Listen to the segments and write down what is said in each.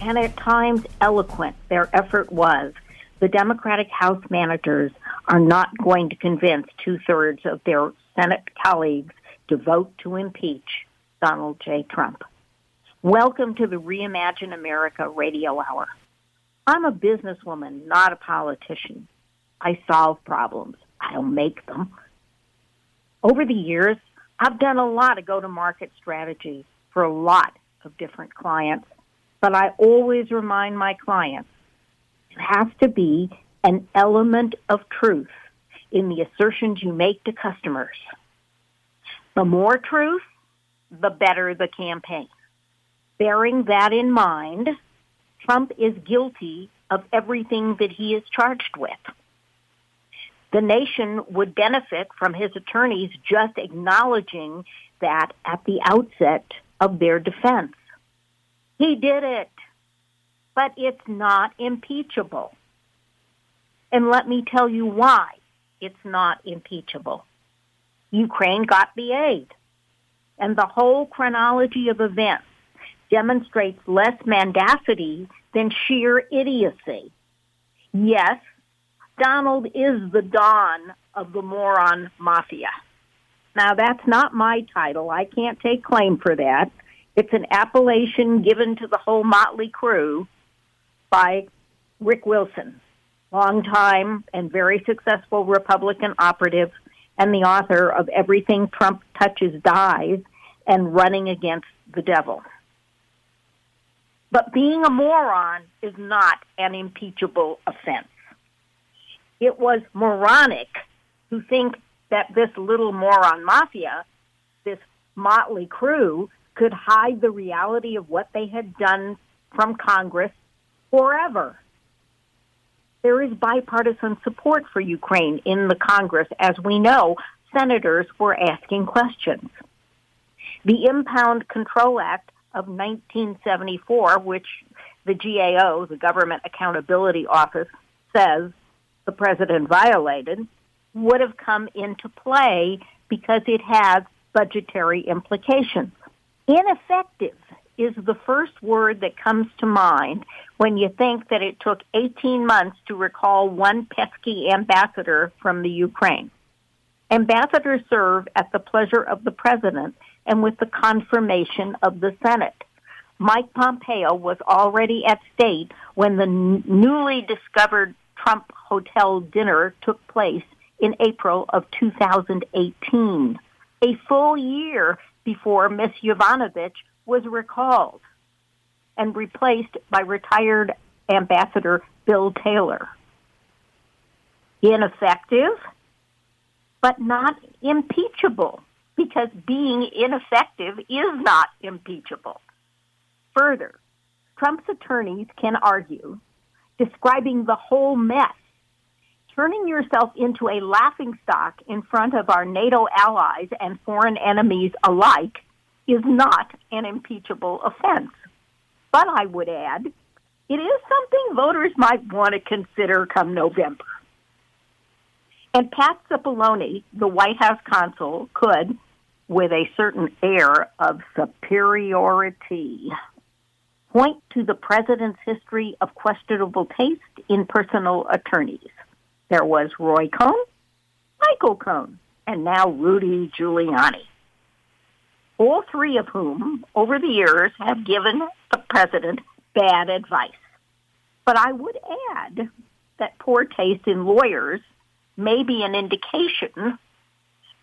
and at times eloquent their effort was, the Democratic House managers are not going to convince two thirds of their Senate colleagues to vote to impeach Donald J. Trump. Welcome to the Reimagine America radio hour. I'm a businesswoman, not a politician. I solve problems. I don't make them. Over the years, I've done a lot of go-to-market strategies for a lot of different clients, but I always remind my clients it has to be an element of truth in the assertions you make to customers. The more truth, the better the campaign. Bearing that in mind, Trump is guilty of everything that he is charged with. The nation would benefit from his attorneys just acknowledging that at the outset of their defense. He did it, but it's not impeachable. And let me tell you why it's not impeachable. Ukraine got the aid and the whole chronology of events demonstrates less mendacity than sheer idiocy. Yes, Donald is the Don of the moron mafia. Now, that's not my title. I can't take claim for that. It's an appellation given to the whole motley crew by Rick Wilson, longtime and very successful Republican operative and the author of Everything Trump Touches Dies and Running Against the Devil. But being a moron is not an impeachable offense. It was moronic to think that this little moron mafia, this motley crew, could hide the reality of what they had done from Congress forever. There is bipartisan support for Ukraine in the Congress. As we know, senators were asking questions. The Impound Control Act of 1974, which the GAO, the Government Accountability Office, says the president violated, would have come into play because it has budgetary implications. Ineffective is the first word that comes to mind when you think that it took 18 months to recall one pesky ambassador from the Ukraine. Ambassadors serve at the pleasure of the president and with the confirmation of the Senate. Mike Pompeo was already at state when the n- newly discovered Trump hotel dinner took place in April of 2018, a full year before Ms. Yovanovitch was recalled and replaced by retired Ambassador Bill Taylor. Ineffective? but not impeachable because being ineffective is not impeachable. Further, Trump's attorneys can argue, describing the whole mess, turning yourself into a laughingstock in front of our NATO allies and foreign enemies alike is not an impeachable offense. But I would add, it is something voters might want to consider come November. And Pat Cipollone, the White House consul, could, with a certain air of superiority, point to the president's history of questionable taste in personal attorneys. There was Roy Cohn, Michael Cohen, and now Rudy Giuliani. All three of whom, over the years, have given the president bad advice. But I would add that poor taste in lawyers may be an indication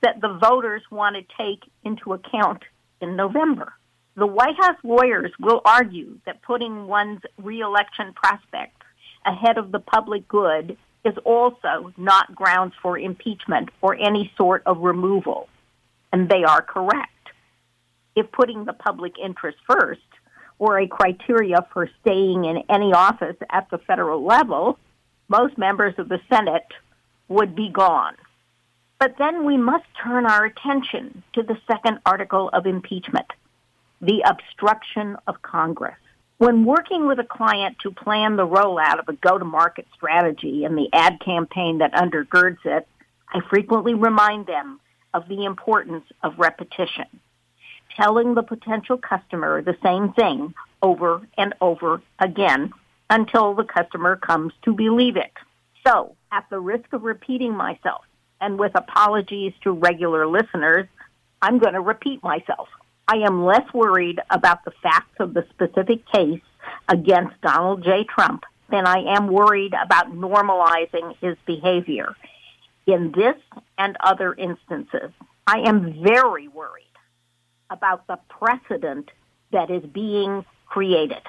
that the voters want to take into account in November. The White House lawyers will argue that putting one's reelection prospect ahead of the public good is also not grounds for impeachment or any sort of removal. And they are correct. If putting the public interest first were a criteria for staying in any office at the federal level, most members of the Senate would be gone. But then we must turn our attention to the second article of impeachment, the obstruction of Congress. When working with a client to plan the rollout of a go-to-market strategy and the ad campaign that undergirds it, I frequently remind them of the importance of repetition. Telling the potential customer the same thing over and over again until the customer comes to believe it. So, at the risk of repeating myself, and with apologies to regular listeners, I'm going to repeat myself. I am less worried about the facts of the specific case against Donald J. Trump than I am worried about normalizing his behavior. In this and other instances, I am very worried about the precedent that is being created.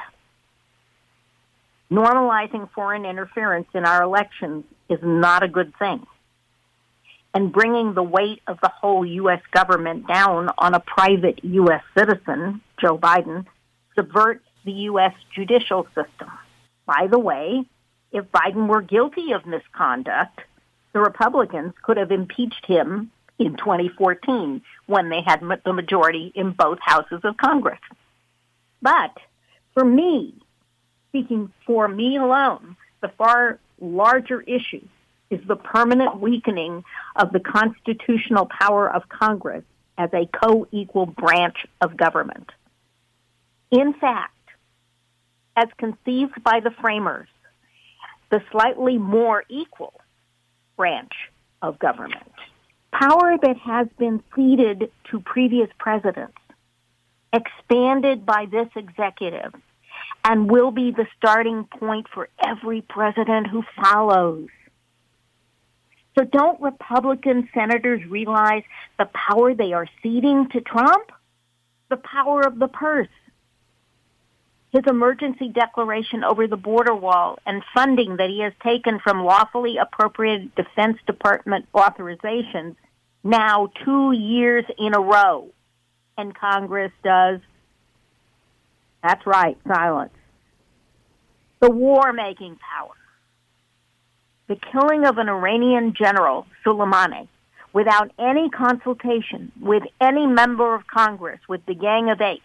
Normalizing foreign interference in our elections is not a good thing and bringing the weight of the whole U.S. government down on a private U.S. citizen, Joe Biden, subverts the U.S. judicial system. By the way, if Biden were guilty of misconduct, the Republicans could have impeached him in 2014 when they had the majority in both houses of Congress. But for me, speaking for me alone, the far larger issue is the permanent weakening of the constitutional power of Congress as a co-equal branch of government. In fact, as conceived by the framers, the slightly more equal branch of government, power that has been ceded to previous presidents, expanded by this executive, and will be the starting point for every president who follows. So don't Republican senators realize the power they are ceding to Trump? The power of the purse. His emergency declaration over the border wall and funding that he has taken from lawfully appropriated Defense Department authorizations now two years in a row. And Congress does, that's right, silence. The war-making power the killing of an Iranian general, Soleimani, without any consultation with any member of Congress, with the Gang of Eight,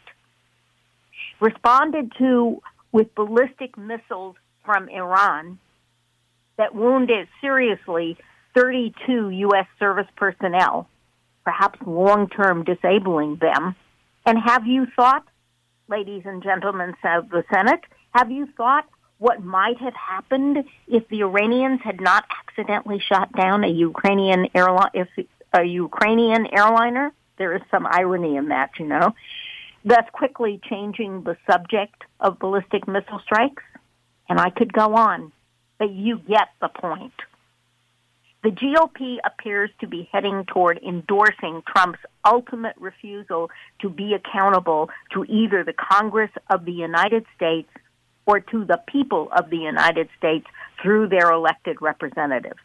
responded to with ballistic missiles from Iran that wounded seriously 32 U.S. service personnel, perhaps long-term disabling them. And have you thought, ladies and gentlemen of the Senate, have you thought what might have happened if the Iranians had not accidentally shot down a Ukrainian airline, if a Ukrainian airliner. There is some irony in that, you know. Thus quickly changing the subject of ballistic missile strikes. And I could go on, but you get the point. The GOP appears to be heading toward endorsing Trump's ultimate refusal to be accountable to either the Congress of the United States or to the people of the United States through their elected representatives.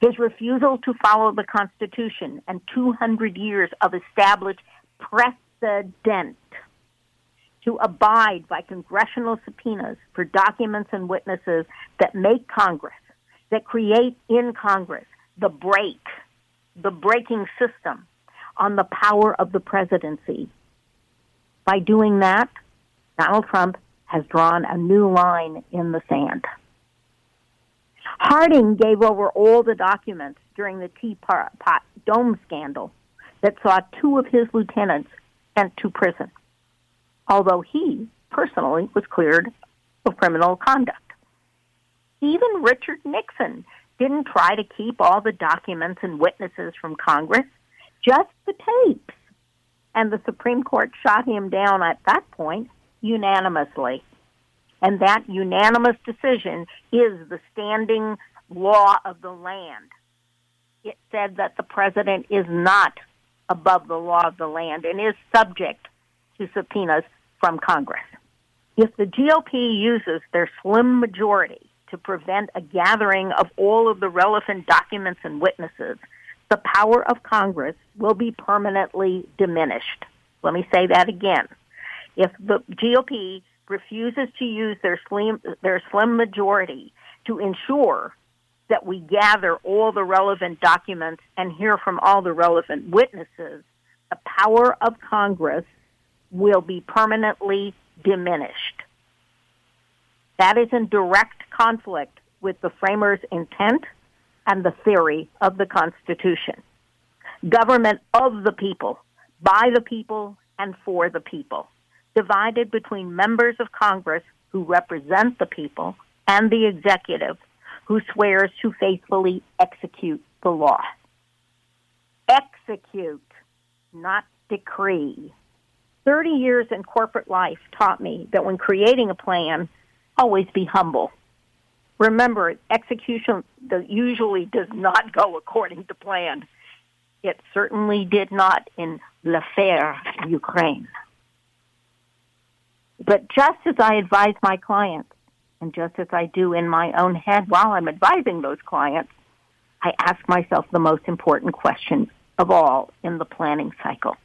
His refusal to follow the Constitution and 200 years of established precedent to abide by congressional subpoenas for documents and witnesses that make Congress, that create in Congress the brake, the braking system on the power of the presidency. By doing that, Donald Trump has drawn a new line in the sand. Harding gave over all the documents during the Teapot Dome scandal that saw two of his lieutenants sent to prison, although he personally was cleared of criminal conduct. Even Richard Nixon didn't try to keep all the documents and witnesses from Congress, just the tapes. And the Supreme Court shot him down at that point unanimously. And that unanimous decision is the standing law of the land. It said that the president is not above the law of the land and is subject to subpoenas from Congress. If the GOP uses their slim majority to prevent a gathering of all of the relevant documents and witnesses, the power of Congress will be permanently diminished. Let me say that again if the GOP refuses to use their slim, their slim majority to ensure that we gather all the relevant documents and hear from all the relevant witnesses, the power of Congress will be permanently diminished. That is in direct conflict with the framers' intent and the theory of the Constitution. Government of the people, by the people, and for the people, divided between members of Congress who represent the people and the executive who swears to faithfully execute the law. Execute, not decree. 30 years in corporate life taught me that when creating a plan, always be humble. Remember, execution usually does not go according to plan. It certainly did not in l'affaire Ukraine. But just as I advise my clients, and just as I do in my own head while I'm advising those clients, I ask myself the most important question of all in the planning cycle.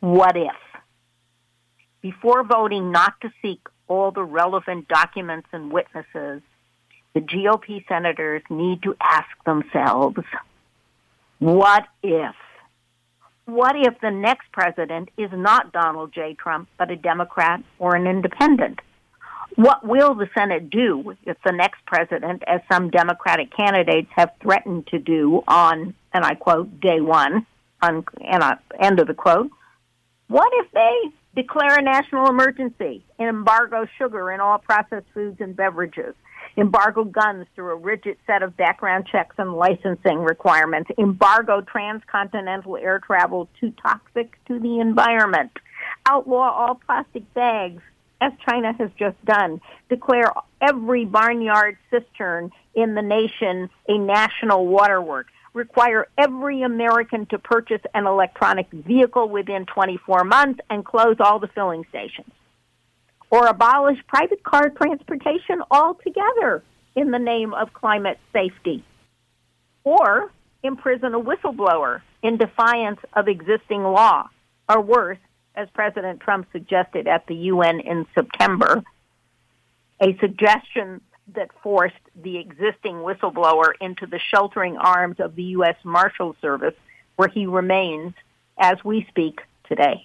What if? Before voting not to seek all the relevant documents and witnesses, the GOP senators need to ask themselves, what if? What if the next president is not Donald J. Trump, but a Democrat or an independent? What will the Senate do if the next president, as some Democratic candidates have threatened to do on, and I quote, day one, on, and I, end of the quote, what if they declare a national emergency and embargo sugar in all processed foods and beverages? Embargo guns through a rigid set of background checks and licensing requirements, embargo transcontinental air travel too toxic to the environment, outlaw all plastic bags, as China has just done, declare every barnyard cistern in the nation a national waterwork, require every American to purchase an electronic vehicle within 24 months, and close all the filling stations or abolish private car transportation altogether in the name of climate safety, or imprison a whistleblower in defiance of existing law, or worse, as President Trump suggested at the UN in September, a suggestion that forced the existing whistleblower into the sheltering arms of the U.S. Marshal Service, where he remains as we speak today.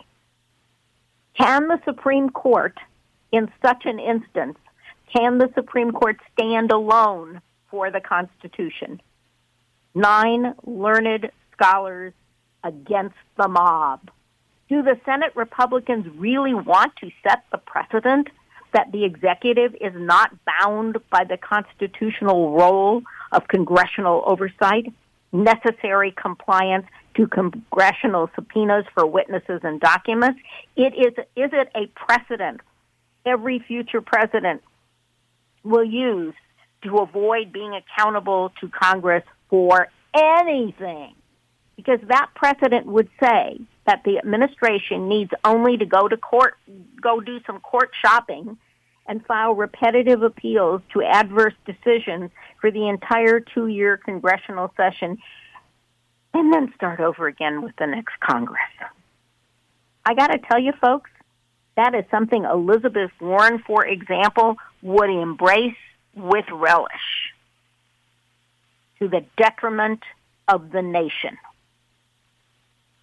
Can the Supreme Court in such an instance, can the Supreme Court stand alone for the Constitution? Nine learned scholars against the mob. Do the Senate Republicans really want to set the precedent that the executive is not bound by the constitutional role of congressional oversight, necessary compliance to congressional subpoenas for witnesses and documents? It is, is it a precedent every future president will use to avoid being accountable to Congress for anything. Because that precedent would say that the administration needs only to go to court, go do some court shopping and file repetitive appeals to adverse decisions for the entire two year congressional session and then start over again with the next Congress. I got to tell you, folks, that is something Elizabeth Warren, for example, would embrace with relish to the detriment of the nation.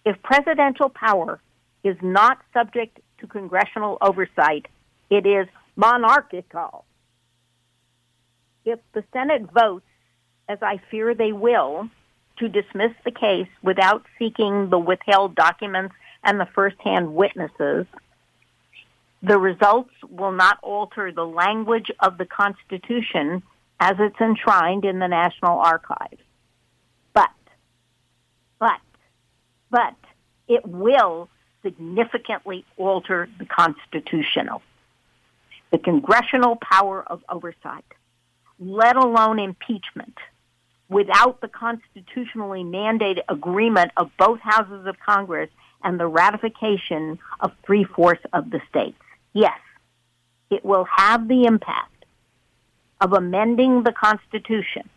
If presidential power is not subject to congressional oversight, it is monarchical. If the Senate votes, as I fear they will, to dismiss the case without seeking the withheld documents and the firsthand witnesses, the results will not alter the language of the Constitution as it's enshrined in the National Archives. But, but, but it will significantly alter the constitutional, the congressional power of oversight, let alone impeachment, without the constitutionally mandated agreement of both houses of Congress and the ratification of three-fourths of the states yes, it will have the impact of amending the Constitution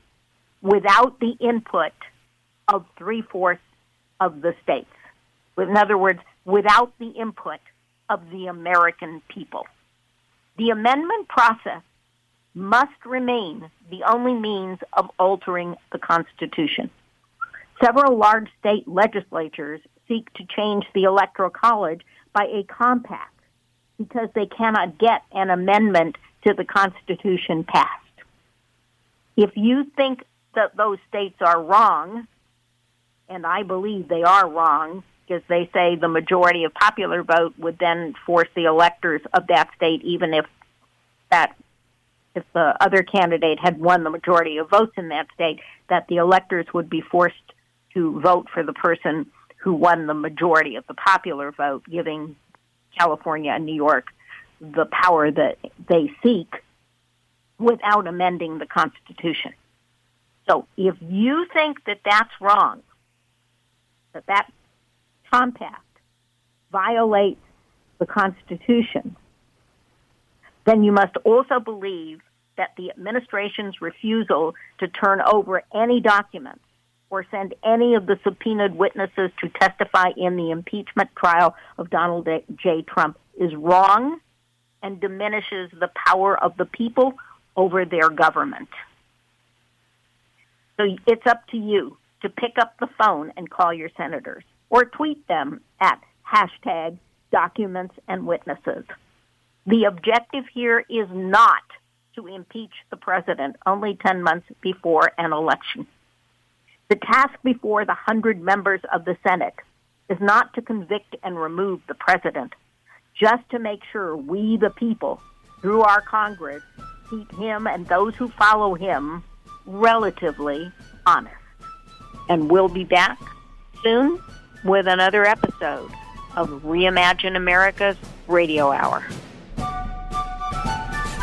without the input of three fourths of the states. In other words, without the input of the American people. The amendment process must remain the only means of altering the Constitution. Several large state legislatures seek to change the Electoral College by a compact because they cannot get an amendment to the Constitution passed. If you think that those states are wrong, and I believe they are wrong, because they say the majority of popular vote would then force the electors of that state, even if that if the other candidate had won the majority of votes in that state, that the electors would be forced to vote for the person who won the majority of the popular vote, giving California and New York the power that they seek without amending the Constitution. So if you think that that's wrong, that that compact violates the Constitution, then you must also believe that the administration's refusal to turn over any documents or send any of the subpoenaed witnesses to testify in the impeachment trial of Donald J. Trump is wrong and diminishes the power of the people over their government. So it's up to you to pick up the phone and call your senators or tweet them at hashtag documents and witnesses. The objective here is not to impeach the president only 10 months before an election. The task before the 100 members of the Senate is not to convict and remove the president, just to make sure we, the people, through our Congress, keep him and those who follow him relatively honest. And we'll be back soon with another episode of Reimagine America's Radio Hour.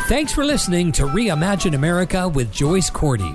Thanks for listening to Reimagine America with Joyce Cordy.